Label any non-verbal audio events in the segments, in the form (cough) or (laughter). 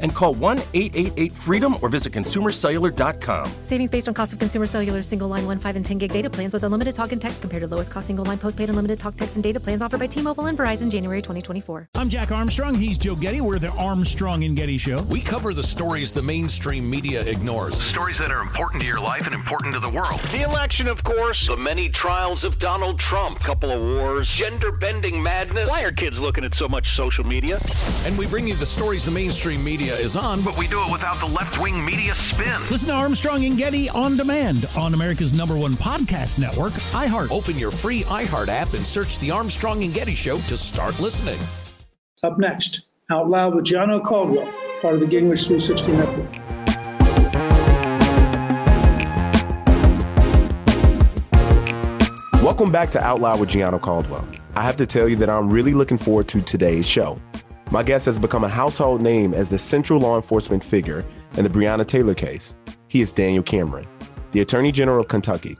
And call 1 888 freedom or visit consumercellular.com. Savings based on cost of consumer cellular single line 1, 5, and 10 gig data plans with unlimited talk and text compared to lowest cost single line postpaid unlimited talk, text, and data plans offered by T Mobile and Verizon January 2024. I'm Jack Armstrong. He's Joe Getty. We're the Armstrong and Getty Show. We cover the stories the mainstream media ignores, the stories that are important to your life and important to the world. The election, of course, the many trials of Donald Trump, couple of wars, gender bending madness. Why are kids looking at so much social media? And we bring you the stories the mainstream media is on, but we do it without the left wing media spin. Listen to Armstrong and Getty on demand on America's number one podcast network, iHeart. Open your free iHeart app and search The Armstrong and Getty Show to start listening. Up next, Out Loud with Gianno Caldwell, part of the Gingrich 360 Network. Welcome back to Out Loud with Gianno Caldwell. I have to tell you that I'm really looking forward to today's show. My guest has become a household name as the central law enforcement figure in the Breonna Taylor case. He is Daniel Cameron, the Attorney General of Kentucky.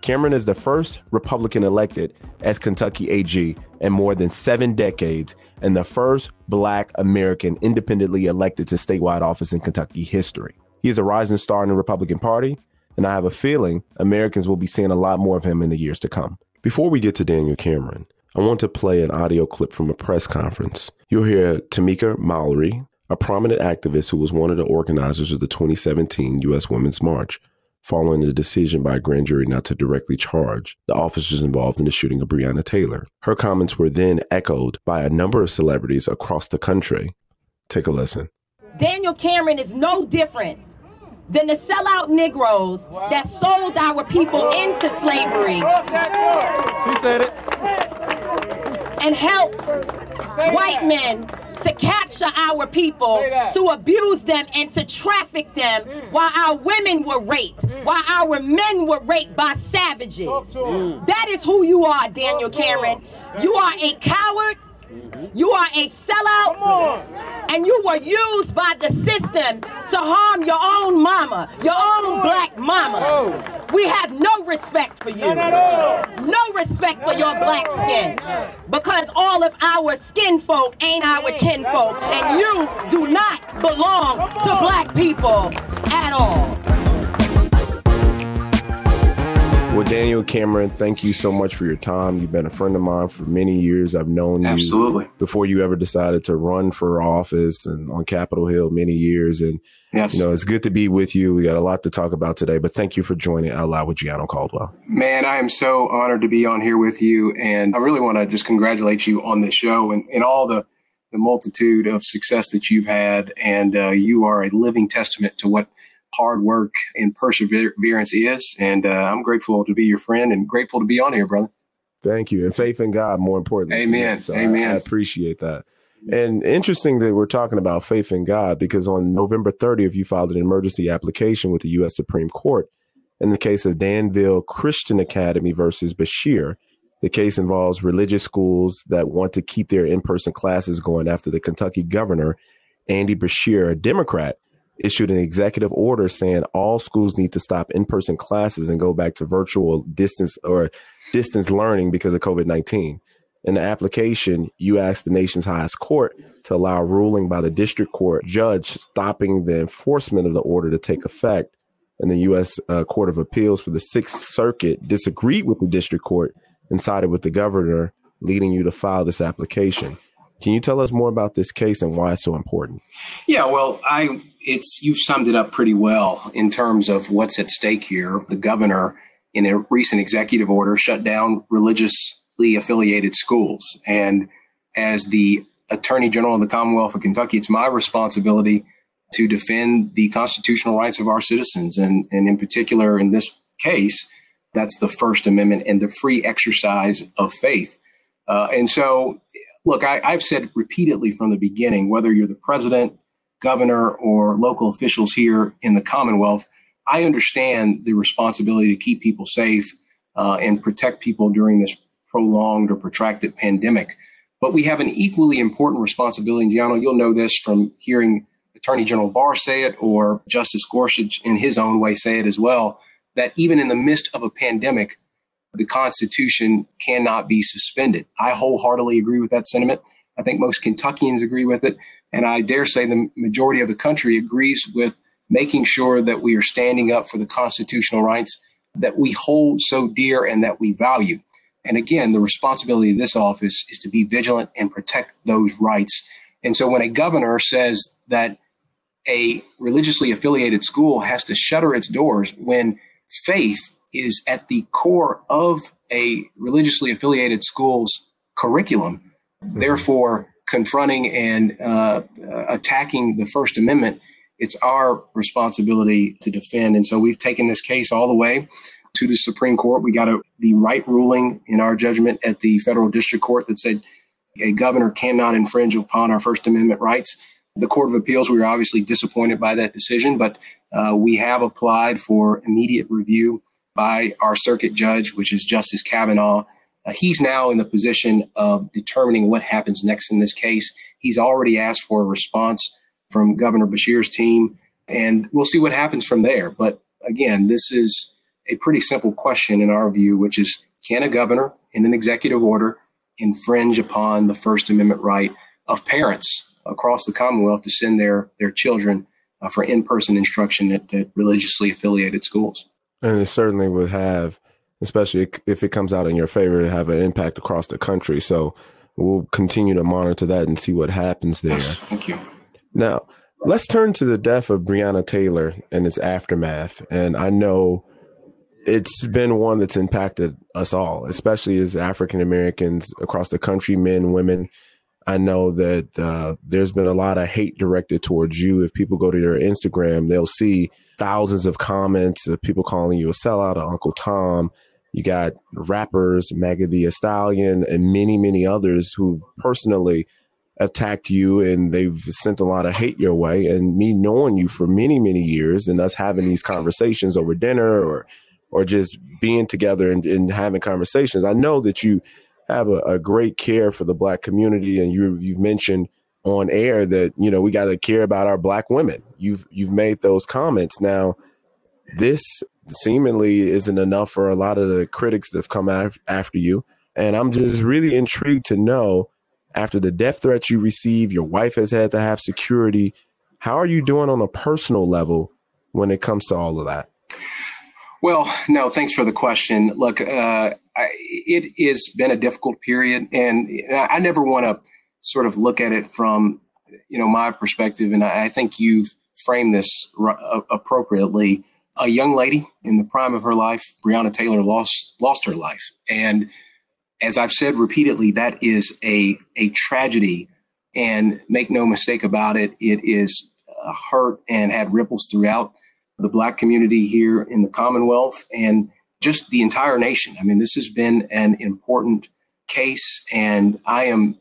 Cameron is the first Republican elected as Kentucky AG in more than seven decades and the first Black American independently elected to statewide office in Kentucky history. He is a rising star in the Republican Party, and I have a feeling Americans will be seeing a lot more of him in the years to come. Before we get to Daniel Cameron, I want to play an audio clip from a press conference. You'll hear Tamika Mallory, a prominent activist who was one of the organizers of the 2017 U.S. Women's March, following the decision by a grand jury not to directly charge the officers involved in the shooting of Breonna Taylor. Her comments were then echoed by a number of celebrities across the country. Take a listen. Daniel Cameron is no different than the sellout Negroes that sold our people into slavery. She said it and helped white men to capture our people, to abuse them, and to traffic them while our women were raped, while our men were raped by savages. Mm. That is who you are, Daniel Cameron. You are a coward. Mm-hmm. You are a sellout, and you were used by the system to harm your own mama, your own black mama. We have no respect for you. No respect for your black skin. Because all of our skin folk ain't our kinfolk, and you do not belong to black people at all. Well, Daniel Cameron, thank you so much for your time. You've been a friend of mine for many years. I've known Absolutely. you before you ever decided to run for office and on Capitol Hill many years. And, yes. you know, it's good to be with you. We got a lot to talk about today, but thank you for joining Out Loud with Gianno Caldwell. Man, I am so honored to be on here with you. And I really want to just congratulate you on this show and, and all the, the multitude of success that you've had. And uh, you are a living testament to what hard work and perseverance is. And uh, I'm grateful to be your friend and grateful to be on here, brother. Thank you. And faith in God, more importantly. Amen. So Amen. I, I appreciate that. And interesting that we're talking about faith in God because on November 30th, you filed an emergency application with the U.S. Supreme Court in the case of Danville Christian Academy versus Beshear. The case involves religious schools that want to keep their in person classes going after the Kentucky governor, Andy Beshear, a Democrat, issued an executive order saying all schools need to stop in-person classes and go back to virtual distance or distance learning because of COVID-19. In the application, you asked the nation's highest court to allow a ruling by the district court judge stopping the enforcement of the order to take effect. And the U.S. Uh, Court of Appeals for the Sixth Circuit disagreed with the district court and sided with the governor, leading you to file this application. Can you tell us more about this case and why it's so important? Yeah, well, I it's you've summed it up pretty well in terms of what's at stake here. The governor, in a recent executive order, shut down religiously affiliated schools. And as the Attorney General of the Commonwealth of Kentucky, it's my responsibility to defend the constitutional rights of our citizens. And, and in particular, in this case, that's the First Amendment and the free exercise of faith. Uh, and so, look, I, I've said repeatedly from the beginning whether you're the president, governor, or local officials here in the Commonwealth, I understand the responsibility to keep people safe uh, and protect people during this prolonged or protracted pandemic. But we have an equally important responsibility. And Gianno, you'll know this from hearing Attorney General Barr say it or Justice Gorsuch in his own way say it as well, that even in the midst of a pandemic, the Constitution cannot be suspended. I wholeheartedly agree with that sentiment. I think most Kentuckians agree with it. And I dare say the majority of the country agrees with making sure that we are standing up for the constitutional rights that we hold so dear and that we value. And again, the responsibility of this office is to be vigilant and protect those rights. And so when a governor says that a religiously affiliated school has to shutter its doors when faith is at the core of a religiously affiliated school's curriculum, mm-hmm. therefore confronting and uh, attacking the First Amendment, it's our responsibility to defend. And so we've taken this case all the way to the Supreme Court. We got a, the right ruling in our judgment at the federal district court that said a governor cannot infringe upon our First Amendment rights. The Court of Appeals, we were obviously disappointed by that decision, but uh, we have applied for immediate review by our circuit judge, which is Justice Kavanaugh. Uh, he's now in the position of determining what happens next in this case. He's already asked for a response from Governor Beshear's team, and we'll see what happens from there. But again, this is a pretty simple question in our view, which is can a governor, in an executive order, infringe upon the First Amendment right of parents across the Commonwealth to send their, their children uh, for in person instruction at, at religiously affiliated schools? And it certainly would have, especially if it comes out in your favor, to have an impact across the country. So we'll continue to monitor that and see what happens there. Yes, thank you. Now, let's turn to the death of Breonna Taylor and its aftermath. And I know it's been one that's impacted us all, especially as African Americans across the country, men, women. I know that uh, there's been a lot of hate directed towards you. If people go to your Instagram, they'll see thousands of comments of people calling you a sellout, or Uncle Tom. You got rappers, Megan Thee Stallion, and many, many others who personally attacked you and they've sent a lot of hate your way. And me knowing you for many, many years and us having these conversations over dinner or or just being together and, and having conversations. I know that you have a, a, great care for the black community, and you you've mentioned on air that you know we got to care about our black women. You've you've made those comments. Now, this seemingly isn't enough for a lot of the critics that have come after you, and I'm just really intrigued to know after the death threats you receive, your wife has had to have security. How are you doing on a personal level when it comes to all of that? Well, no, thanks for the question. Look, uh, I, it has been a difficult period, and I never want to sort of look at it from you know my perspective, and I think you've framed this r- appropriately. A young lady in the prime of her life, Breonna Taylor, lost lost her life, and as I've said repeatedly, that is a a tragedy. And make no mistake about it, it is uh, hurt and had ripples throughout the Black community here in the Commonwealth and just the entire nation. I mean, this has been an important case, and I am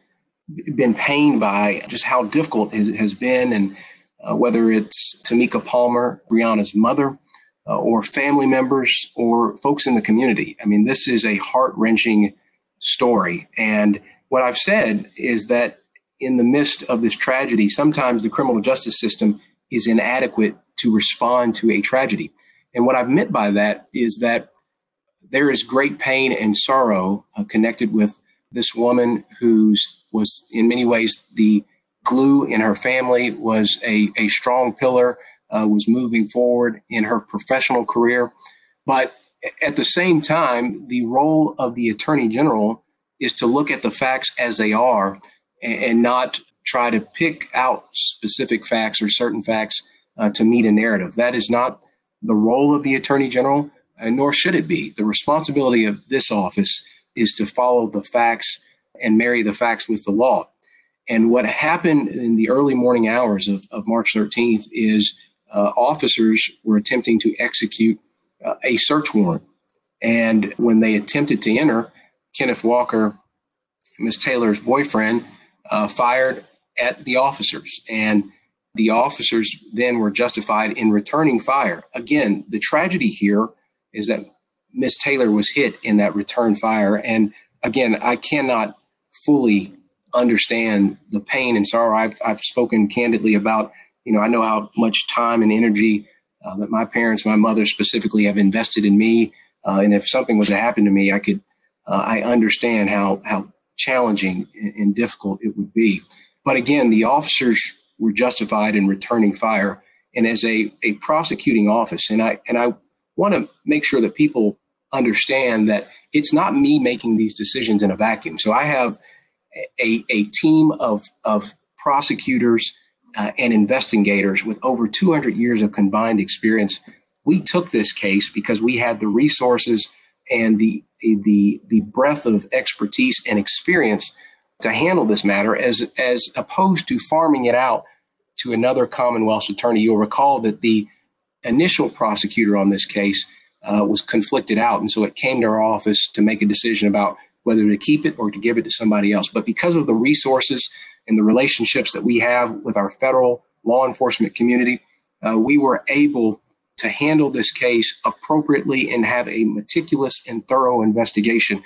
been pained by just how difficult it has been, and uh, whether it's Tamika Palmer, Breonna's mother, uh, or family members, or folks in the community. I mean, this is a heart wrenching story, and what I've said is that in the midst of this tragedy, sometimes the criminal justice system is inadequate to respond to a tragedy. And what I've meant by that is that there is great pain and sorrow uh, connected with this woman who's was in many ways the glue in her family, was a, a strong pillar, uh, was moving forward in her professional career. But at the same time, the role of the attorney general is to look at the facts as they are and, and not try to pick out specific facts or certain facts uh, to meet a narrative. That is not the role of the attorney general, and nor should it be. The responsibility of this office is to follow the facts and marry the facts with the law. And what happened in the early morning hours of, of March 13th is uh, officers were attempting to execute uh, a search warrant. And when they attempted to enter, Kenneth Walker, Miss Taylor's boyfriend, uh, fired at the officers. And the officers then were justified in returning fire. Again, the tragedy here is that Miss Taylor was hit in that return fire. And again, I cannot fully understand the pain and sorrow. I've, I've spoken candidly about, you know, I know how much time and energy uh, that my parents, my mother specifically, have invested in me. Uh, and if something was to happen to me, I could, uh, I understand how how challenging and, and difficult it would be. But again, the officers were justified in returning fire. And as a, a prosecuting office, and I and I want to make sure that people understand that it's not me making these decisions in a vacuum. So I have a, a team of, of prosecutors uh, and investigators with over 200 years of combined experience. We took this case because we had the resources and the, the, the breadth of expertise and experience to handle this matter as, as opposed to farming it out to another Commonwealth attorney. You'll recall that the initial prosecutor on this case uh, was conflicted out. And so it came to our office to make a decision about whether to keep it or to give it to somebody else. But because of the resources and the relationships that we have with our federal law enforcement community, uh, we were able to handle this case appropriately and have a meticulous and thorough investigation.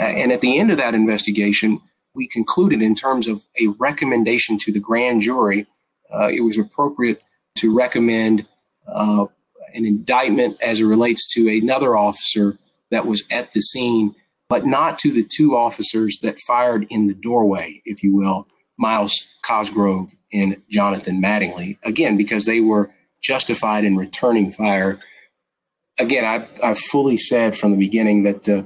Uh, and at the end of that investigation, we concluded in terms of a recommendation to the grand jury, uh, it was appropriate to recommend uh, an indictment as it relates to another officer that was at the scene, but not to the two officers that fired in the doorway, if you will, Myles Cosgrove and Jonathan Mattingly. Again, because they were justified in returning fire. Again, I've, I've fully said from the beginning that uh,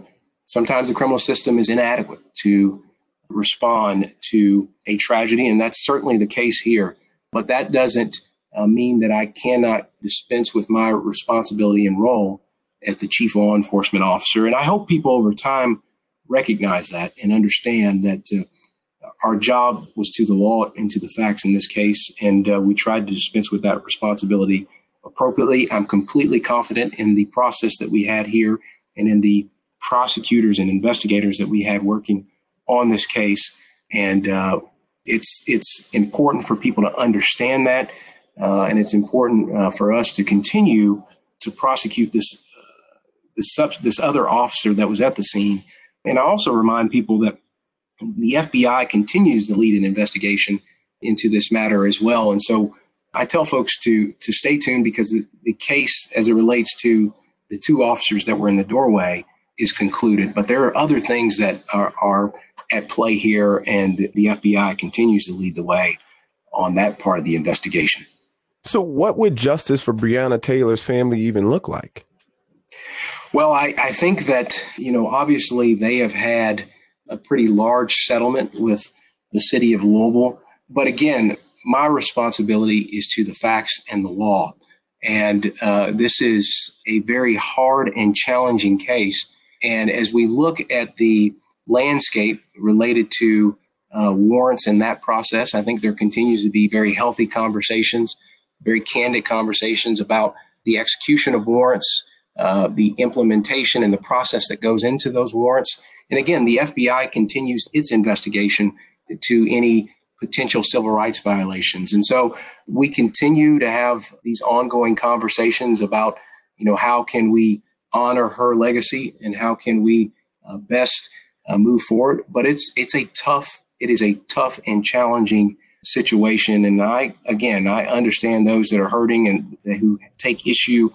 sometimes the criminal system is inadequate to respond to a tragedy, and that's certainly the case here. But that doesn't uh, mean that I cannot dispense with my responsibility and role as the chief law enforcement officer. And I hope people over time recognize that and understand that uh, our job was to the law and to the facts in this case. And uh, we tried to dispense with that responsibility appropriately. I'm completely confident in the process that we had here and in the prosecutors and investigators that we had working on this case. And uh, it's it's important for people to understand that uh, and it's important uh, for us to continue to prosecute this uh, this sub- this other officer that was at the scene. And I also remind people that the FBI continues to lead an investigation into this matter as well. And so I tell folks to to stay tuned because the, the case, as it relates to the two officers that were in the doorway, is concluded. But there are other things that are, are at play here, and the, the FBI continues to lead the way on that part of the investigation. So, what would justice for Breonna Taylor's family even look like? Well, I, I think that, you know, obviously they have had a pretty large settlement with the city of Louisville. But again, my responsibility is to the facts and the law. And uh, this is a very hard and challenging case. And as we look at the landscape related to uh, warrants in that process, I think there continues to be very healthy conversations very candid conversations about the execution of warrants, uh, the implementation and the process that goes into those warrants. And again, the FBI continues its investigation to any potential civil rights violations. And so we continue to have these ongoing conversations about, you know, how can we honor her legacy and how can we uh, best uh, move forward. But it's it's a tough, it is a tough and challenging situation. And I, again, I understand those that are hurting and who take issue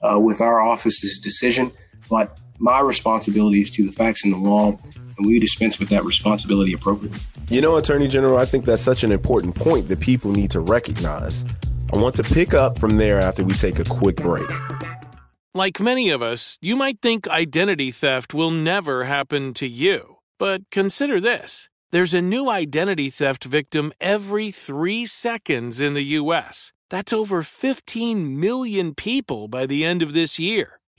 uh, with our office's decision. But my responsibility is to the facts and the law, and we dispense with that responsibility appropriately. You know, Attorney General, I think that's such an important point that people need to recognize. I want to pick up from there after we take a quick break. Like many of us, you might think identity theft will never happen to you. But consider this. There's a new identity theft victim every three seconds in the U.S. That's over 15 million people by the end of this year.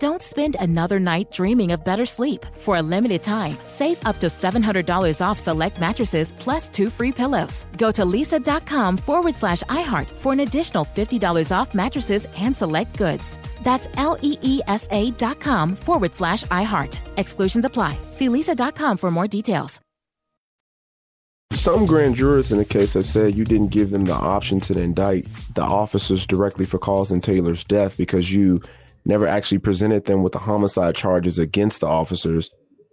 Don't spend another night dreaming of better sleep. For a limited time, save up to $700 off select mattresses plus two free pillows. Go to leesa.com forward slash iHeart for an additional $50 off mattresses and select goods. That's L E E S A dot com forward slash iHeart. Exclusions apply. See leesa.com for more details. Some grand jurors in the case have said you didn't give them the option to indict the officers directly for causing Taylor's death because you never actually presented them with the homicide charges against the officers.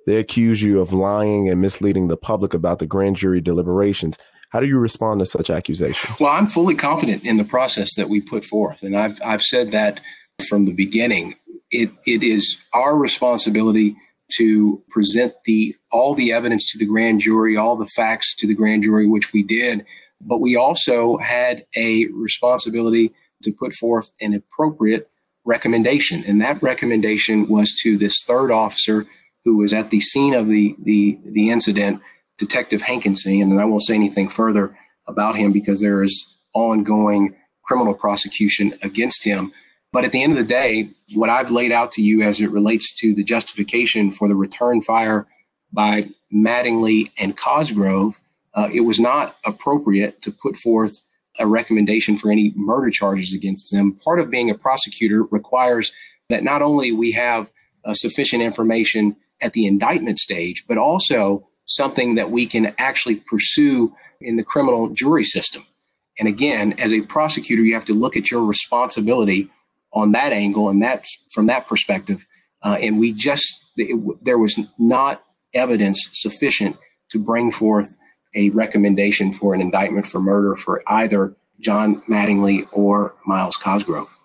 They accuse you of lying and misleading the public about the grand jury deliberations. How do you respond to such accusations? Well, I'm fully confident in the process that we put forth, and I've I've said that from the beginning. It it is our responsibility to present the all the evidence to the grand jury, all the facts to the grand jury, which we did. But we also had a responsibility to put forth an appropriate recommendation, and that recommendation was to this third officer who was at the scene of the the, the incident, Detective Hankinson. And I won't say anything further about him because there is ongoing criminal prosecution against him. But at the end of the day, what I've laid out to you as it relates to the justification for the return fire by Mattingly and Cosgrove, uh, it was not appropriate to put forth a recommendation for any murder charges against them. Part of being a prosecutor requires that not only we have uh, sufficient information at the indictment stage, but also something that we can actually pursue in the criminal jury system. And again, as a prosecutor, you have to look at your responsibility on that angle and that from that perspective. Uh, and we just it, there was not evidence sufficient to bring forth a recommendation for an indictment for murder for either John Mattingly or Myles Cosgrove.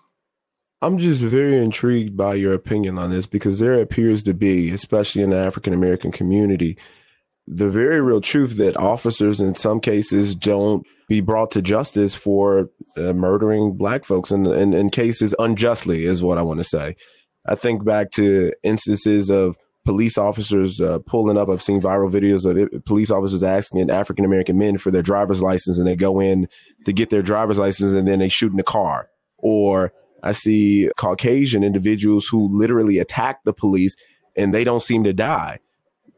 I'm just very intrigued by your opinion on this because there appears to be, especially in the African American community, the very real truth that officers in some cases don't be brought to justice for uh, murdering black folks in, in, in cases unjustly is what I want to say. I think back to instances of police officers uh, pulling up. I've seen viral videos of it, police officers asking African American men for their driver's license, and they go in to get their driver's license, and then they shoot in the car. Or I see Caucasian individuals who literally attack the police, and they don't seem to die.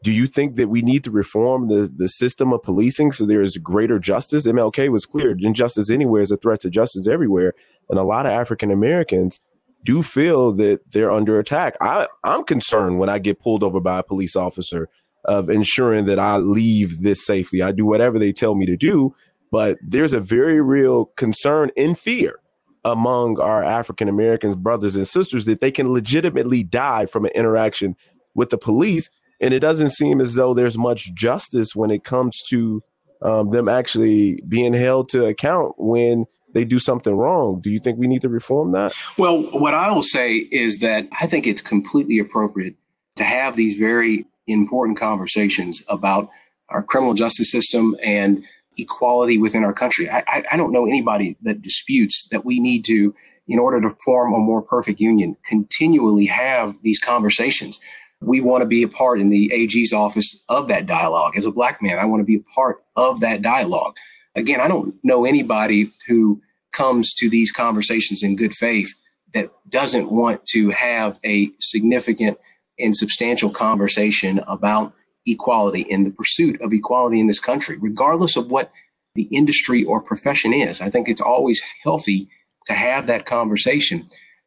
Do you think that we need to reform the, the system of policing so there is greater justice? MLK was clear injustice anywhere is a threat to justice everywhere. And a lot of African Americans do feel that they're under attack. I, I'm concerned when I get pulled over by a police officer of ensuring that I leave this safely. I do whatever they tell me to do but there's a very real concern and fear among our African Americans, brothers and sisters, that they can legitimately die from an interaction with the police. And it doesn't seem as though there's much justice when it comes to um, them actually being held to account when they do something wrong. Do you think we need to reform that? Well, what I will say is that I think it's completely appropriate to have these very important conversations about our criminal justice system and equality within our country. I, I, don't know anybody that disputes that we need to, in order to form a more perfect union, continually have these conversations. We want to be a part in the AG's office of that dialogue. As a black man, I want to be a part of that dialogue. Again, I don't know anybody who comes to these conversations in good faith that doesn't want to have a significant and substantial conversation about equality in the pursuit of equality in this country, regardless of what the industry or profession is. I think it's always healthy to have that conversation.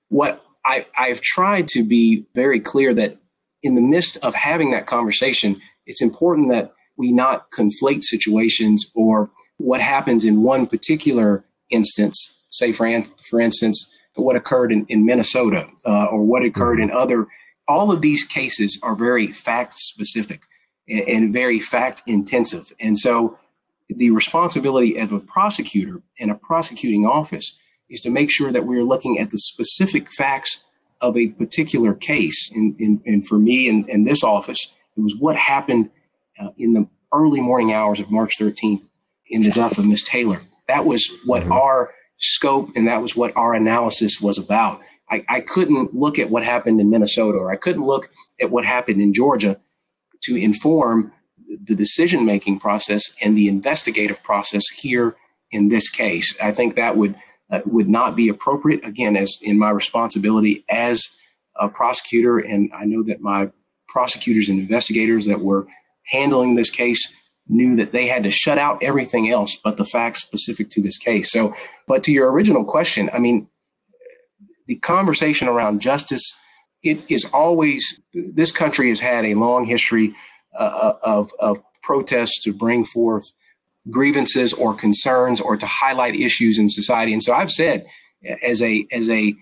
What I, I've tried to be very clear that in the midst of having that conversation, it's important that we not conflate situations or what happens in one particular instance, say for, an, for instance, what occurred in, in Minnesota uh, or what occurred mm-hmm. in other, all of these cases are very fact specific and, and very fact intensive. And so the responsibility of a prosecutor and a prosecuting office is to make sure that we're looking at the specific facts of a particular case. And, and, and for me and, and this office, it was what happened uh, in the early morning hours of March 13th in the death of Miss Taylor. That was what mm-hmm. our scope and that was what our analysis was about. I, I couldn't look at what happened in Minnesota or I couldn't look at what happened in Georgia to inform the decision making process and the investigative process here in this case. I think that would uh, would not be appropriate. Again, as in my responsibility as a prosecutor, and I know that my prosecutors and investigators that were handling this case knew that they had to shut out everything else but the facts specific to this case. So, but to your original question, I mean, the conversation around justice it is always this country has had a long history uh, of, of protests to bring forth grievances or concerns or to highlight issues in society. And so I've said, as a as a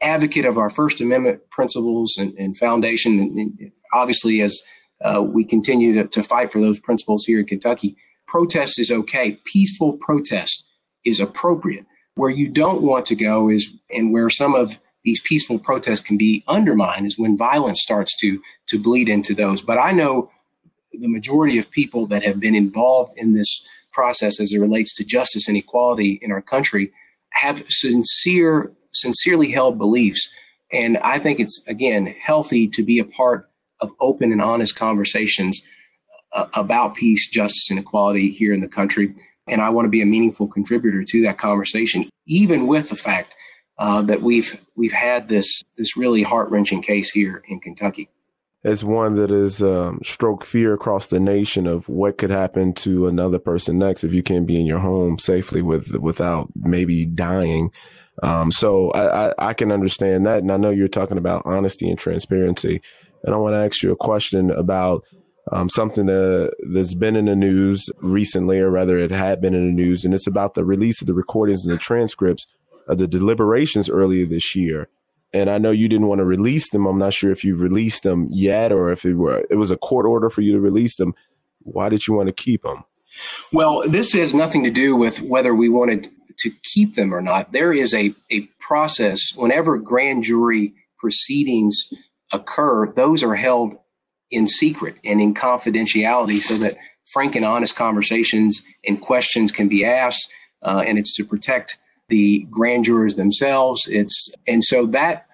advocate of our First Amendment principles and, and foundation, and, and, obviously as uh, we continue to, to fight for those principles here in Kentucky, protest is okay. Peaceful protest is appropriate. Where you don't want to go is, and where some of these peaceful protests can be undermined is when violence starts to to bleed into those. But I know the majority of people that have been involved in this process as it relates to justice and equality in our country have sincere sincerely held beliefs and I think it's again healthy to be a part of open and honest conversations uh, about peace, justice, and equality here in the country. And I want to be a meaningful contributor to that conversation, even with the fact uh, that we've we've had this this really heart wrenching case here in Kentucky. As one that has um, stroked fear across the nation of what could happen to another person next if you can't be in your home safely with without maybe dying. Um, so I, I, I can understand that, and I know you're talking about honesty and transparency. And I want to ask you a question about um, something uh, that's been in the news recently, or rather, it had been in the news, and it's about the release of the recordings and the transcripts of the deliberations earlier this year. And I know you didn't want to release them. I'm not sure if you released them yet or if it were it was a court order for you to release them. Why did you want to keep them? Well, this has nothing to do with whether we wanted to keep them or not. There is a, a process whenever grand jury proceedings occur, those are held in secret and in confidentiality so that frank and honest conversations and questions can be asked. Uh, and it's to protect the grand jurors themselves. It's and so that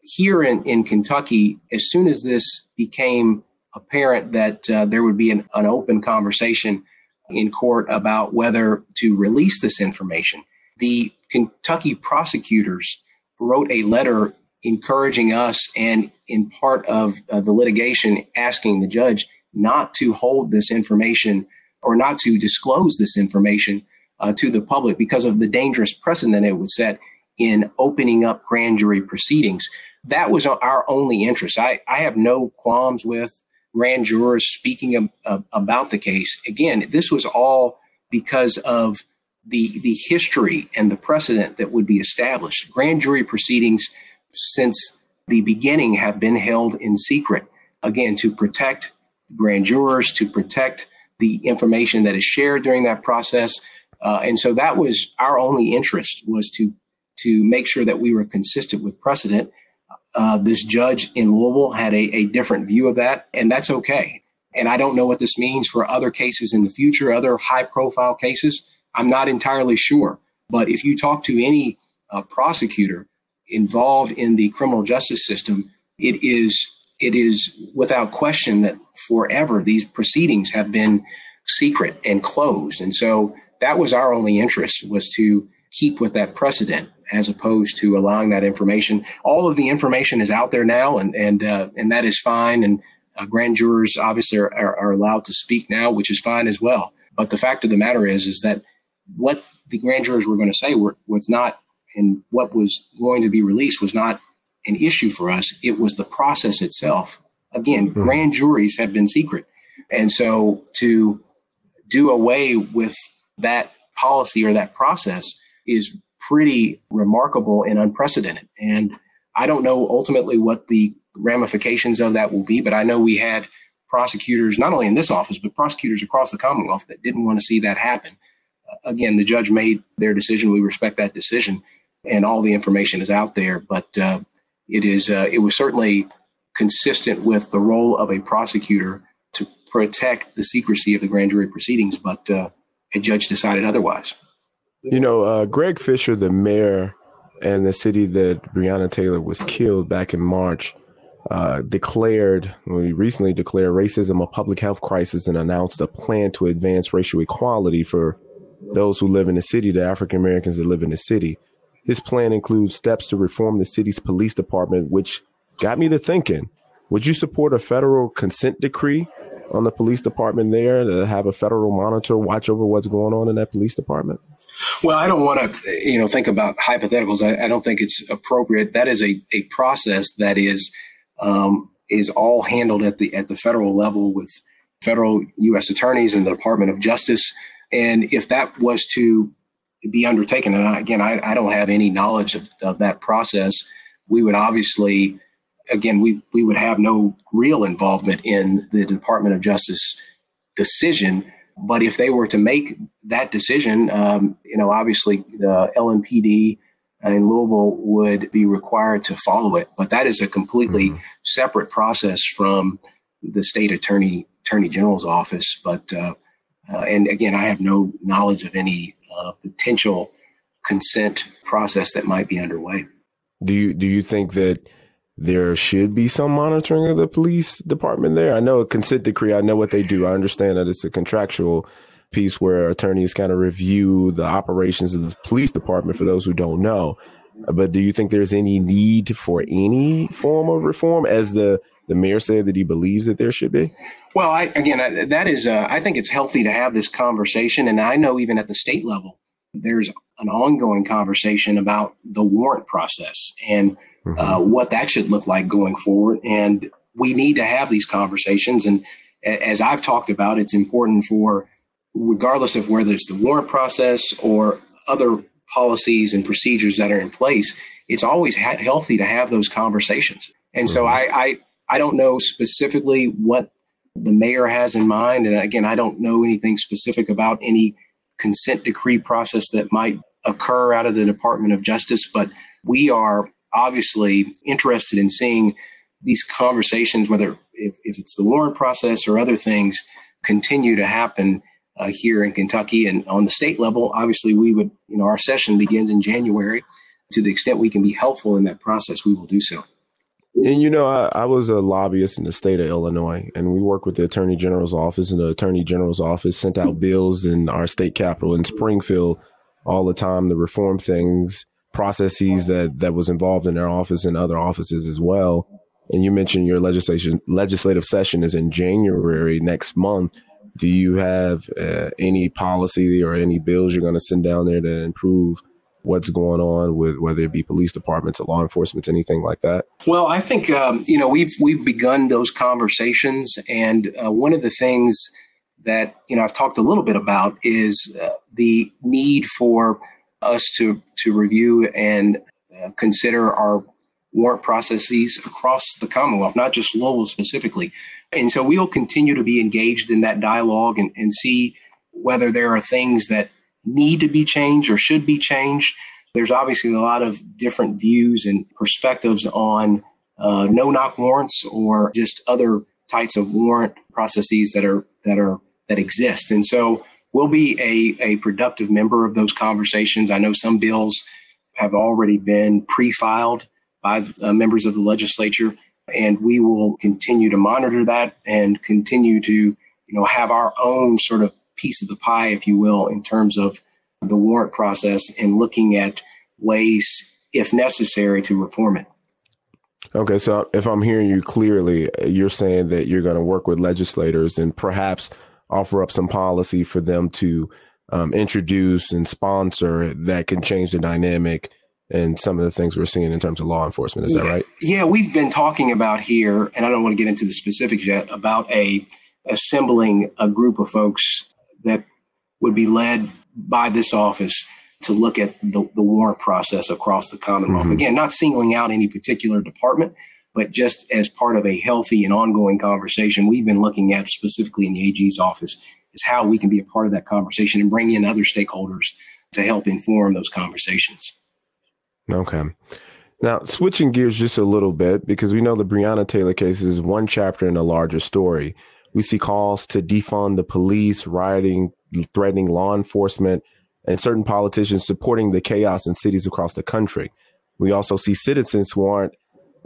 here in, in Kentucky, as soon as this became apparent that uh, there would be an, an open conversation in court about whether to release this information, the Kentucky prosecutors wrote a letter encouraging us and in part of uh, the litigation asking the judge not to hold this information or not to disclose this information uh, to the public because of the dangerous precedent it would set in opening up grand jury proceedings. That was our only interest. I, I have no qualms with grand jurors speaking of, of, about the case. Again, this was all because of the the history and the precedent that would be established. Grand jury proceedings since the beginning have been held in secret, again to protect the grand jurors, to protect the information that is shared during that process. Uh, and so that was our only interest was to to make sure that we were consistent with precedent. Uh, this judge in Louisville had a, a different view of that, and that's okay. And I don't know what this means for other cases in the future, other high profile cases. I'm not entirely sure. But if you talk to any uh, prosecutor involved in the criminal justice system, it is it is without question that forever these proceedings have been secret and closed. And so that was our only interest was to keep with that precedent as opposed to allowing that information. All of the information is out there now, and and uh, and that is fine. And uh, grand jurors obviously are, are, are allowed to speak now, which is fine as well. But the fact of the matter is, is that what the grand jurors were going to say were, was not, and what was going to be released was not an issue for us. It was the process itself. Again, mm-hmm. grand juries have been secret. And so to do away with that policy or that process is pretty remarkable and unprecedented. And I don't know ultimately what the ramifications of that will be, but I know we had prosecutors, not only in this office, but prosecutors across the Commonwealth that didn't want to see that happen. Again, the judge made their decision. We respect that decision, and all the information is out there. But uh, it is uh, it was certainly consistent with the role of a prosecutor to protect the secrecy of the grand jury proceedings. But uh, a judge decided otherwise. You know, uh, Greg Fisher, the mayor and the city that Breonna Taylor was killed back in March, uh, declared, he recently declared racism a public health crisis and announced a plan to advance racial equality for those who live in the city, the African Americans that live in the city. His plan includes steps to reform the city's police department, which got me to thinking, would you support a federal consent decree on the police department there to have a federal monitor watch over what's going on in that police department? Well, I don't want to, you know, think about hypotheticals. I, I, don't think it's appropriate. That is a, a process that is um, is all handled at the at the federal level with federal U.S. attorneys and the Department of Justice. And if that was to be undertaken, and I, again, I, I, don't have any knowledge of, of, that process, we would obviously, again, we we would have no real involvement in the Department of Justice decision. But if they were to make that decision, um, you know, obviously the LMPD in Louisville would be required to follow it. But that is a completely mm-hmm. separate process from the state attorney attorney general's office. But uh, uh, and again, I have no knowledge of any uh, potential consent process that might be underway. Do you do you think that there should be some monitoring of the police department there? I know a consent decree. I know what they do. I understand that it's a contractual piece where attorneys kind of review the operations of the police department for those who don't know. But do you think there's any need for any form of reform as the the mayor said that he believes that there should be? Well, I, again, that is, uh, I think it's healthy to have this conversation. And I know even at the state level, there's an ongoing conversation about the warrant process and mm-hmm. uh, what that should look like going forward. And we need to have these conversations. And as I've talked about, it's important for regardless of whether it's the warrant process or other policies and procedures that are in place, it's always ha- healthy to have those conversations. And so mm-hmm. I, I, I don't know specifically what the mayor has in mind. And again, I don't know anything specific about any consent decree process that might occur out of the Department of Justice, but we are obviously interested in seeing these conversations, whether if, if it's the warrant process or other things, continue to happen uh, here in Kentucky. And on the state level, obviously, we would, you know, our session begins in January. To the extent we can be helpful in that process, we will do so. And you know, I, I, was a lobbyist in the state of Illinois, and we worked with the Attorney General's office, and the Attorney General's office sent out bills in our state capital in Springfield all the time to reform things, processes that that was involved in their office and other offices as well. And you mentioned your legislation legislative session is in January next month do you have uh, any policy or any bills you're going to send down there to improve what's going on with whether it be police departments or law enforcement, anything like that? Well, I think um, you know we've we've begun those conversations, and uh, one of the things that you know I've talked a little bit about is uh, the need for us to to review and uh, consider our warrant processes across the Commonwealth, not just Louisville specifically. And so we'll continue to be engaged in that dialogue and, and see whether there are things that need to be changed or should be changed. There's obviously a lot of different views and perspectives on uh, no knock warrants or just other types of warrant processes that are that are that exist. And so we'll be a, a productive member of those conversations. I know some bills have already been pre-filed by uh, members of the legislature, and we will continue to monitor that and continue to you know have our own sort of piece of the pie, if you will, in terms of the warrant process and looking at ways, if necessary, to reform it. Okay, so if I'm hearing you clearly, you're saying that you're going to work with legislators and perhaps offer up some policy for them to um, introduce and sponsor that can change the dynamic and some of the things we're seeing in terms of law enforcement. Is that right? Yeah, we've been talking about here, and I don't want to get into the specifics yet, about a assembling a group of folks would be led by this office to look at the, the warrant process across the Commonwealth. Mm-hmm. Again, not singling out any particular department, but just as part of a healthy and ongoing conversation we've been looking at specifically in the AG's office is how we can be a part of that conversation and bring in other stakeholders to help inform those conversations. Okay. Now, switching gears just a little bit, because we know the Breonna Taylor case is one chapter in a larger story. We see calls to defund the police, rioting, threatening law enforcement, and certain politicians supporting the chaos in cities across the country. We also see citizens who aren't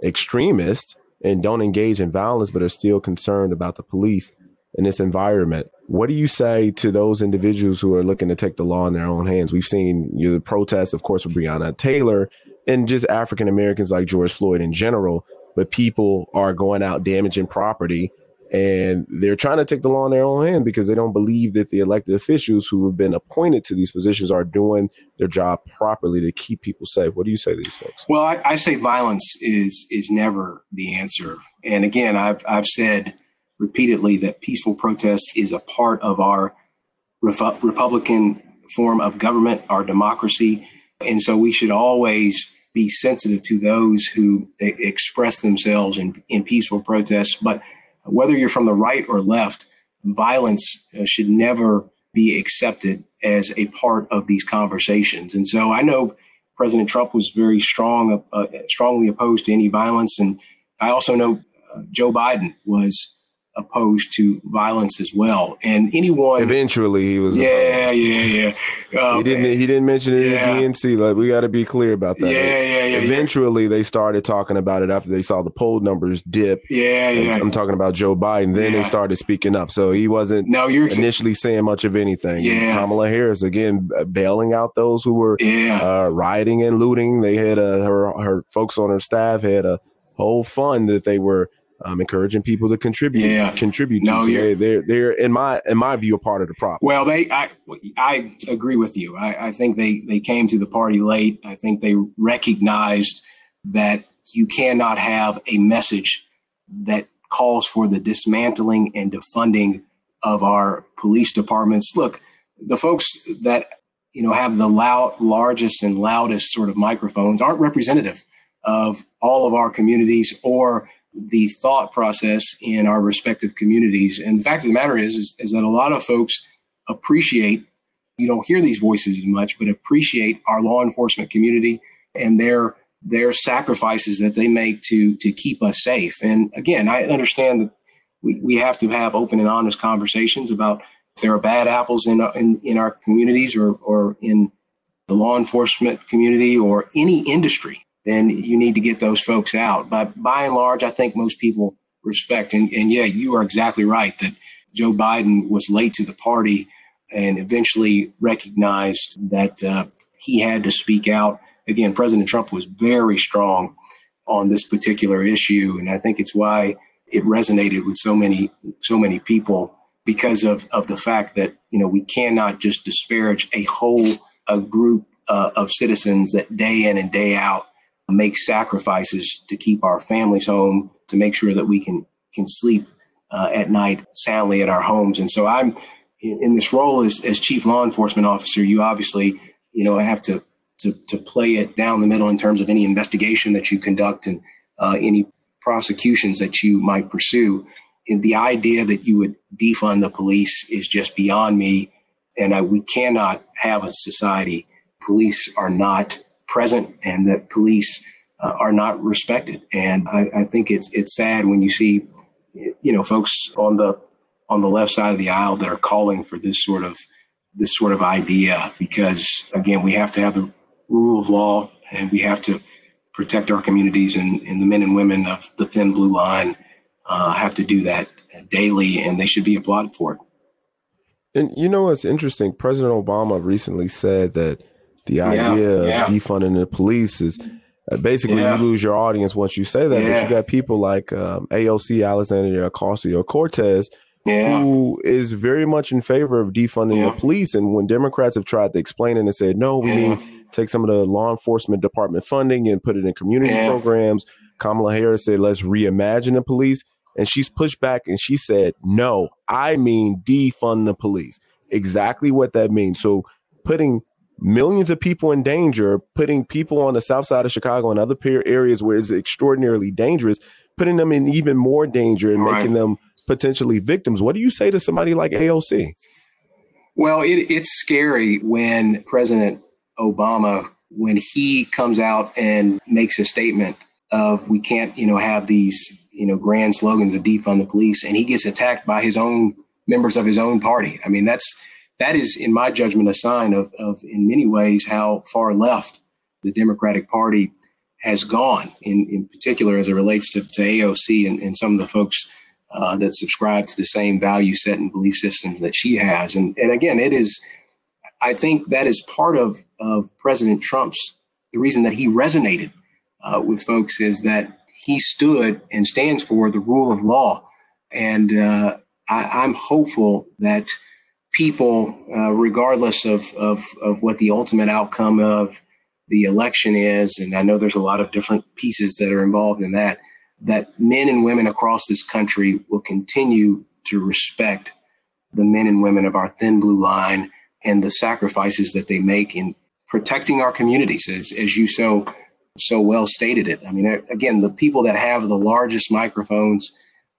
extremists and don't engage in violence, but are still concerned about the police in this environment. What do you say to those individuals who are looking to take the law in their own hands? We've seen you know, the protests, of course, with Breonna Taylor and just African Americans like George Floyd in general, but people are going out damaging property and they're trying to take the law in their own hand because they don't believe that the elected officials who have been appointed to these positions are doing their job properly to keep people safe. What do you say to these folks? Well, I, I say violence is is never the answer. And again, I've I've said repeatedly that peaceful protest is a part of our Refu- Republican form of government, our democracy, and so we should always be sensitive to those who eh, express themselves in, in peaceful protests, but whether you're from the right or left, violence uh, should never be accepted as a part of these conversations. And so I know President Trump was very strong, uh, strongly opposed to any violence, and I also know uh, Joe Biden was opposed to violence as well. And anyone eventually he was. Yeah, yeah, yeah. Oh, he didn't. He didn't mention it yeah. in DNC. Like we got to be clear about that. Yeah, yeah, yeah. Eventually, yeah. they started talking about it after they saw the poll numbers dip. Yeah, yeah. I'm talking about Joe Biden. Then yeah. they started speaking up. So he wasn't. No, you're initially saying much of anything. Yeah. Kamala Harris again bailing out those who were yeah. uh, rioting and looting. They had uh, her her folks on her staff had a whole fund that they were um, encouraging people to contribute. Yeah. contribute. No, to. So they're they're in my in my view a part of the problem. Well, they I I agree with you. I, I think they they came to the party late. I think they recognized that you cannot have a message that calls for the dismantling and defunding of our police departments. Look, the folks that you know have the loud, largest and loudest sort of microphones aren't representative of all of our communities or the thought process in our respective communities. And the fact of the matter is, is, is that a lot of folks appreciate, you don't hear these voices as much, but appreciate our law enforcement community and their their sacrifices that they make to to keep us safe. And again, I understand that we, we have to have open and honest conversations about if there are bad apples in in, in our communities or or in the law enforcement community or any industry then you need to get those folks out. But by and large, I think most people respect. And, and yeah, you are exactly right that Joe Biden was late to the party and eventually recognized that uh, he had to speak out. Again, President Trump was very strong on this particular issue, and I think it's why it resonated with so many so many people because of of the fact that you know we cannot just disparage a whole a group uh, of citizens that day in and day out make sacrifices to keep our families home, to make sure that we can can sleep uh, at night soundly at our homes. And so I'm in, in this role as, as chief law enforcement officer. You obviously, you know, have to, to, to play it down the middle in terms of any investigation that you conduct and uh, any prosecutions that you might pursue. And the idea that you would defund the police is just beyond me. And I, we cannot have a society police are not present and that police uh, are not respected. And I, I, think it's it's sad when you see, you know, folks on the on the left side of the aisle that are calling for this sort of this sort of idea because again we have to have the rule of law and we have to protect our communities and, and the men and women of the thin blue line uh, have to do that daily and they should be applauded for it. And you know what's interesting? President Obama recently said that the idea yeah, yeah. of defunding the police is uh, basically yeah. you lose your audience once you say that. But you got people like um, AOC Alexandria Ocasio Cortez, who is very much in favor of defunding the police. And when Democrats have tried to explain it and said, no, we need take some of the law enforcement department funding and put it in community programs, Kamala Harris said, let's reimagine the police. And she's pushed back and she said, no, I mean defund the police. Exactly what that means. So putting millions of people in danger, putting people on the south side of Chicago and other areas where it's extraordinarily dangerous, putting them in even more danger and right. making them potentially victims. What do you say to somebody like AOC? Well, it, it's scary when President Obama, when he comes out and makes a statement of we can't, you know, have these, you know, grand slogans of defund the police, and he gets attacked by his own members of his own party. I mean, that's that is, in my judgment, a sign of, of in many ways, how far left the Democratic Party has gone, in, in particular as it relates to, to AOC and, and some of the folks uh, that subscribe to the same value set and belief system that she has. And, and again, it is, I think that is part of, of President Trump's, the reason that he resonated uh, with folks is that he stood and stands for the rule of law. And uh, I, I'm hopeful that people, uh, regardless of, of, of what the ultimate outcome of the election is, and I know there's a lot of different pieces that are involved in that, that men and women across this country will continue to respect the men and women of our thin blue line and the sacrifices that they make in protecting our communities, as, as you so so well stated it. I mean, again, the people that have the largest microphones,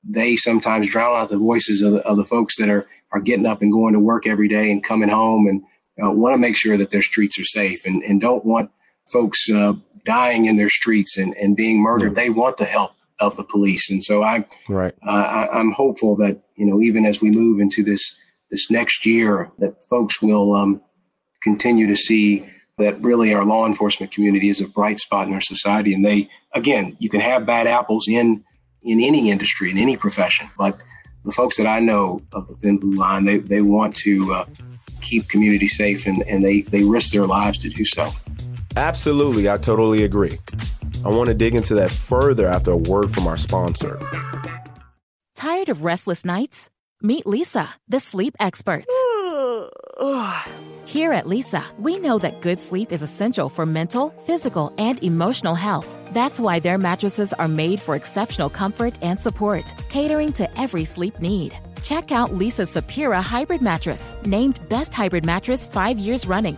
they sometimes drown out the voices of the, of the folks that are are getting up and going to work every day and coming home and uh, want to make sure that their streets are safe and, and don't want folks uh, dying in their streets and, and being murdered. They want the help of the police. And so I, right. Uh, I, am hopeful that, you know, even as we move into this, this next year, that folks will um, continue to see that really our law enforcement community is a bright spot in our society. And they, again, you can have bad apples in, in any industry, in any profession, but the folks that I know of the Thin Blue Line, they, they want to uh, keep community safe and, and they, they risk their lives to do so. Absolutely. I totally agree. I want to dig into that further after a word from our sponsor. Tired of restless nights? Meet Leesa, the sleep experts. (sighs) Here at Leesa, we know that good sleep is essential for mental, physical, and emotional health. That's why their mattresses are made for exceptional comfort and support, catering to every sleep need. Check out Leesa's Sapira Hybrid Mattress, named Best Hybrid Mattress five years running.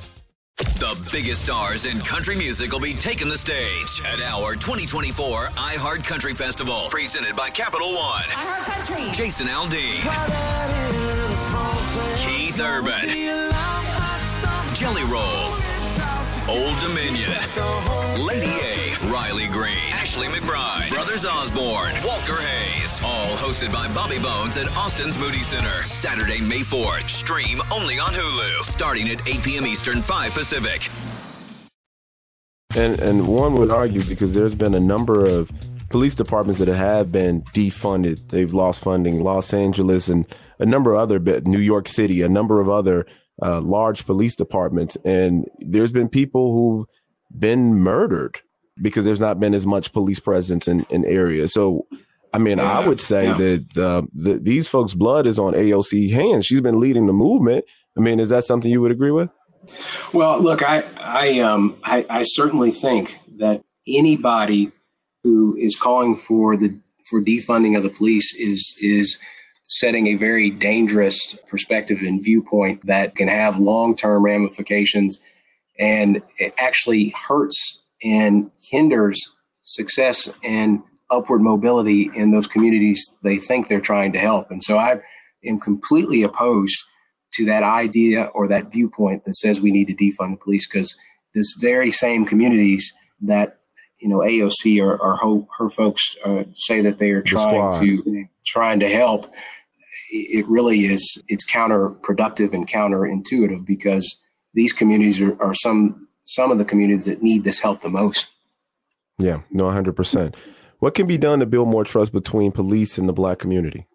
The biggest stars in country music will be taking the stage at our 2024 iHeart Country Festival, presented by Capital One. iHeart Country. Jason Aldean, Keith Urban, Jelly Roll, Old Dominion, Lady A, Riley Green, Ashley McBryde, Brothers Osborne, Walker Hayes. All hosted by Bobby Bones at Austin's Moody Center. Saturday, May 4th. Stream only on Hulu. Starting at 8 p.m. Eastern, 5 Pacific. And and one would argue because there's been a number of police departments that have been defunded. They've lost funding. Los Angeles and a number of other, New York City, a number of other uh, large police departments, and there's been people who've been murdered because there's not been as much police presence in, in areas. So, I mean, yeah, I would say yeah. that uh, the, these folks' blood is on AOC hands. She's been leading the movement. I mean, is that something you would agree with? Well, look, I, I, um, I, I certainly think that anybody who is calling for the for defunding of the police is is setting a very dangerous perspective and viewpoint that can have long term ramifications, and it actually hurts and hinders success and upward mobility in those communities they think they're trying to help. And so I am completely opposed to that idea or that viewpoint that says we need to defund the police because this very same communities that you know AOC or, or her, her folks uh, say that they are trying to trying to help. It really is it's counterproductive and counterintuitive because these communities are, are some some of the communities that need this help the most. Yeah, no, hundred percent. What can be done to build more trust between police and the black community?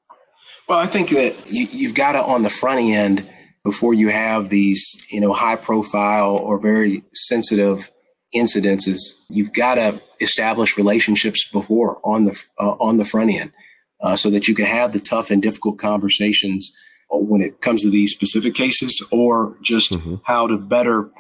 Well, I think that you, you've got to on the front end before you have these, you know, high profile or very sensitive incidences. You've got to establish relationships before on the uh, on the front end, uh, so that you can have the tough and difficult conversations when it comes to these specific cases, or just mm-hmm. how to better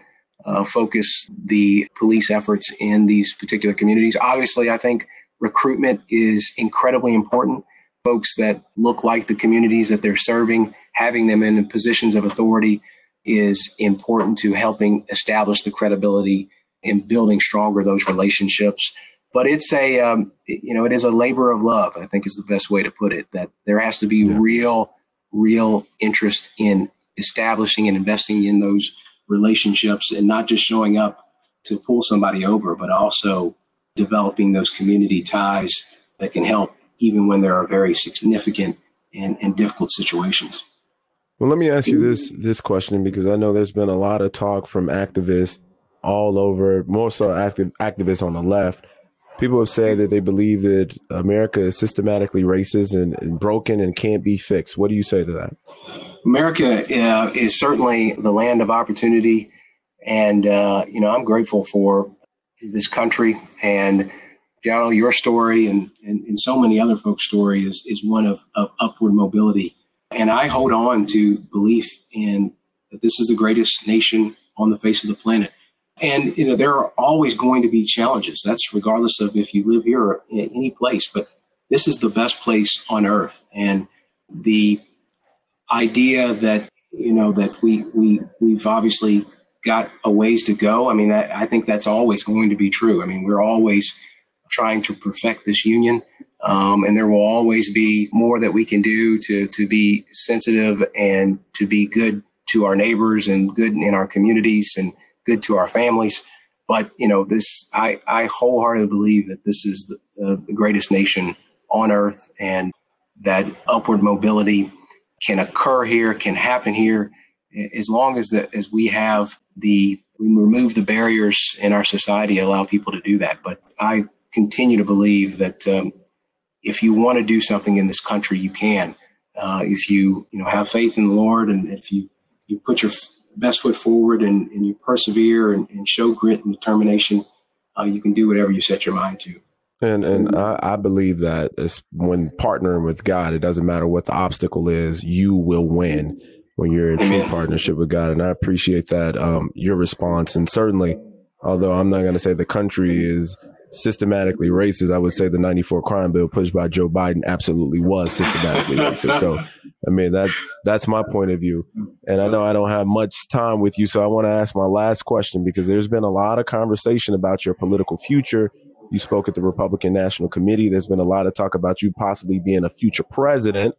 uh, focus the police efforts in these particular communities. Obviously, I think recruitment is incredibly important folks that look like the communities that they're serving, having them in positions of authority is important to helping establish the credibility and building stronger those relationships. But it's a, um, you know, it is a labor of love. I think is the best way to put it. That there has to be yeah. real, real interest in establishing and investing in those relationships, and not just showing up to pull somebody over, but also developing those community ties that can help even when there are very significant and, and difficult situations. Well, let me ask you this this question because I know there's been a lot of talk from activists all over, more so active activists on the left. People have said that they believe that America is systematically racist and, and broken and can't be fixed. What do you say to that? America uh, is certainly the land of opportunity, and uh, you know I'm grateful for this country and General, your story and, and, and so many other folks' story is, is one of, of upward mobility. And I hold on to belief in that this is the greatest nation on the face of the planet. And you know there are always going to be challenges. That's regardless of if you live here or in any place. But this is the best place on earth, and the idea that you know that we we we've obviously got a ways to go. I mean, I, I think that's always going to be true. I mean, we're always trying to perfect this union. Um, and there will always be more that we can do to to be sensitive and to be good to our neighbors and good in our communities and good to our families. But you know, this I I wholeheartedly believe that this is the, the greatest nation on earth, and that upward mobility can occur here, can happen here, as long as that as we have the we remove the barriers in our society, allow people to do that. But I continue to believe that um, if you want to do something in this country, you can. Uh, if you you know have faith in the Lord and if you you put your best foot forward and, and you persevere and, and, show grit and determination, uh, you can do whatever you set your mind to. And and I, I believe that when partnering with God, it doesn't matter what the obstacle is, you will win when you're in true partnership with God. And I appreciate that um, your response. And certainly, although I'm not going to say the country is systematically racist, I would say the 94 crime bill pushed by Joe Biden absolutely was systematically racist. So I mean that that's my point of view, and I know I don't have much time with you, so I want to ask my last question because there's been a lot of conversation about your political future. You spoke at the Republican National Committee. There's been a lot of talk about you possibly being a future president,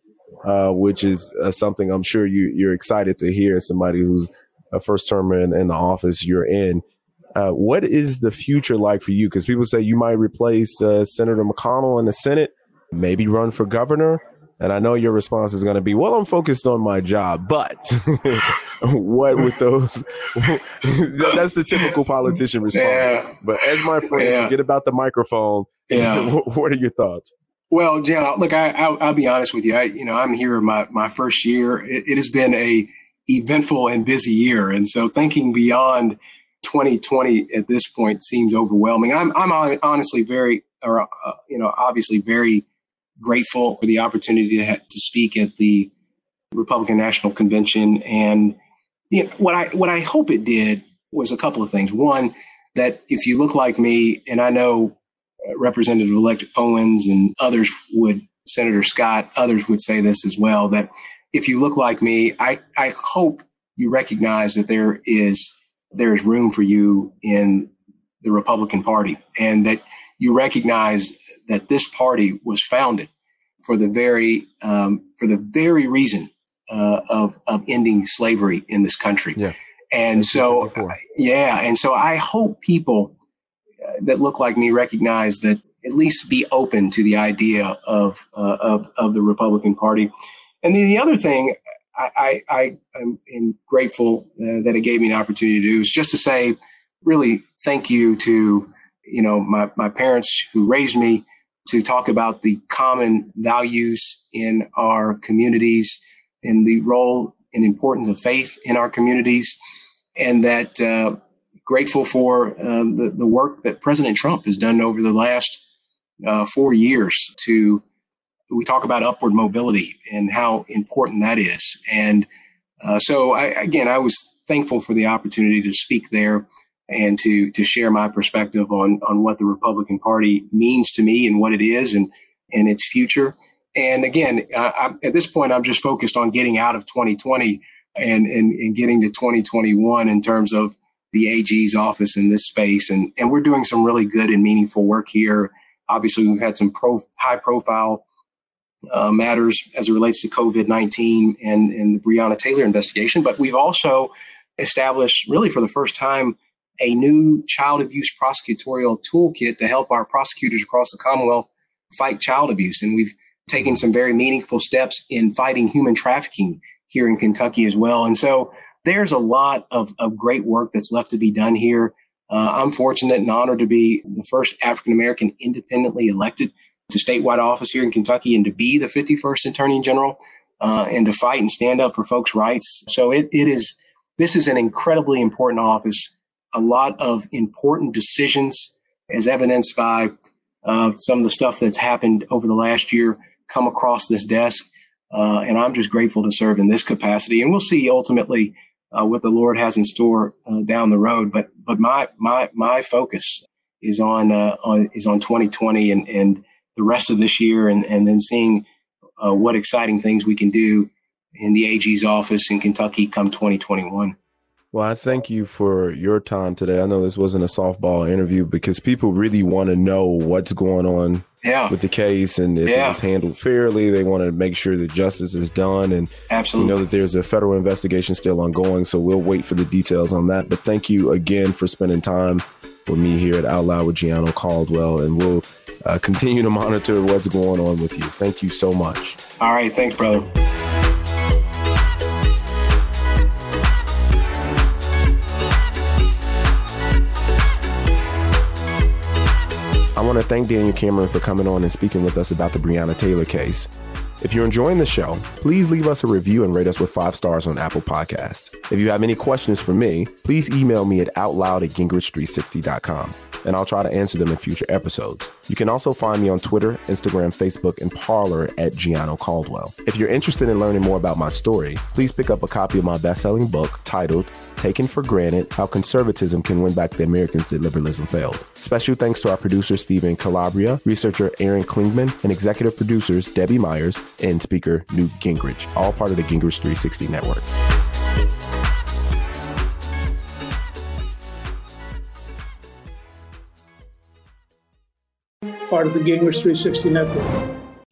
uh, which is uh, something I'm sure you you're excited to hear. Somebody who's a first term in, in the office you're in. Uh, what is the future like for you? Because people say you might replace uh, Senator McConnell in the Senate, maybe run for governor. And I know your response is going to be, well, I'm focused on my job. But (laughs) what with those? (laughs) that's the typical politician response. Yeah. But as my friend, yeah. forget about the microphone. (laughs) Yeah. what are your thoughts? Well, Jan, look, I, I'll, I'll, be honest with you. I, you know, I'm here my, my first year. It, it has been a eventful and busy year. And so thinking beyond 2020 at this point seems overwhelming. I'm, I'm honestly very, or, uh, you know, obviously very grateful for the opportunity to, ha- to speak at the Republican National Convention. And you know, what I what I hope it did was a couple of things. One, that if you look like me, and I know uh, Representative elect Owens and others would, Senator Scott, others would say this as well, that if you look like me, I, I hope you recognize that there is there is room for you in the Republican Party and that you recognize that this party was founded for the very um, for the very reason uh, of of ending slavery in this country. Yeah. And so, yeah, and so I hope people uh, that look like me recognize that at least be open to the idea of uh, of of the Republican Party. And then the other thing I, I, I am grateful uh, that it gave me an opportunity to do is just to say, really, thank you to you know my my parents who raised me to talk about the common values in our communities and the role and importance of faith in our communities, and that uh, grateful for um, the, the work that President Trump has done over the last uh, four years to. We talk about upward mobility and how important that is. And uh, so, I, again, I was thankful for the opportunity to speak there and to to share my perspective on on what the Republican Party means to me and what it is and and its future. And again, I, at this point, I'm just focused on getting out of 2020 and, and and getting to 2021 in terms of the AG's office in this space. And and we're doing some really good and meaningful work here. Obviously, we've had some pro, high profile uh, matters as it relates to COVID 19 and, and the Breonna Taylor investigation, but we've also established, really for the first time, a new child abuse prosecutorial toolkit to help our prosecutors across the Commonwealth fight child abuse. And we've taken some very meaningful steps in fighting human trafficking here in Kentucky as well. And so there's a lot of, of great work that's left to be done here. Uh, I'm fortunate and honored to be the first African American independently elected to statewide office here in Kentucky and to be the 51st Attorney General uh, and to fight and stand up for folks' rights. So it, it is, this is an incredibly important office a lot of important decisions, as evidenced by uh, some of the stuff that's happened over the last year, come across this desk. Uh, and I'm just grateful to serve in this capacity. And we'll see ultimately uh, what the Lord has in store uh, down the road. But but my my my focus is on uh, on is on 2020 and and the rest of this year, and and then seeing uh, what exciting things we can do in the AG's office in Kentucky come 2021. Well, I thank you for your time today. I know this wasn't a softball interview because people really want to know what's going on yeah. with the case and if yeah. it's handled fairly. They want to make sure that justice is done. And Absolutely. we know that there's a federal investigation still ongoing. So we'll wait for the details on that. But thank you again for spending time with me here at Out Loud with Gianno Caldwell. And we'll uh, continue to monitor what's going on with you. Thank you so much. All right. Thanks, brother. Want to thank Daniel Cameron for coming on and speaking with us about the Breonna Taylor case. If you're enjoying the show, please leave us a review and rate us with five stars on Apple Podcast. If you have any questions for me, please email me at outloud at gingrich360.com. and I'll try to answer them in future episodes. You can also find me on Twitter, Instagram, Facebook, and Parler at Gianno Caldwell. If you're interested in learning more about my story, please pick up a copy of my best selling book titled Taken for Granted How Conservatism Can Win Back the Americans That Liberalism Failed. Special thanks to our producer, Stephen Calabria, researcher Aaron Klingman, and executive producers Debbie Myers and speaker Newt Gingrich, all part of the Gingrich 360 Network. Part of the Gingrich 360 Network.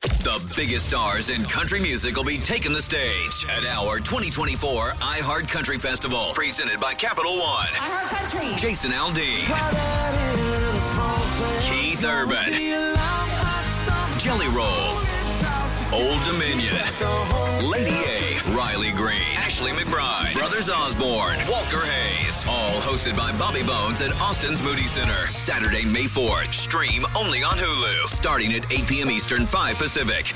The biggest stars in country music will be taking the stage at our 2024 iHeart Country Festival, presented by Capital One. iHeart Country. Jason Aldean. Keith Urban. Jelly Roll. Old Dominion. Lady A. Riley Green. Brothers Osborne. Walker Hayes. All hosted by Bobby Bones at Austin's Moody Center. Saturday, May 4th. Stream only on Hulu. Starting at 8 p.m. Eastern, 5 Pacific.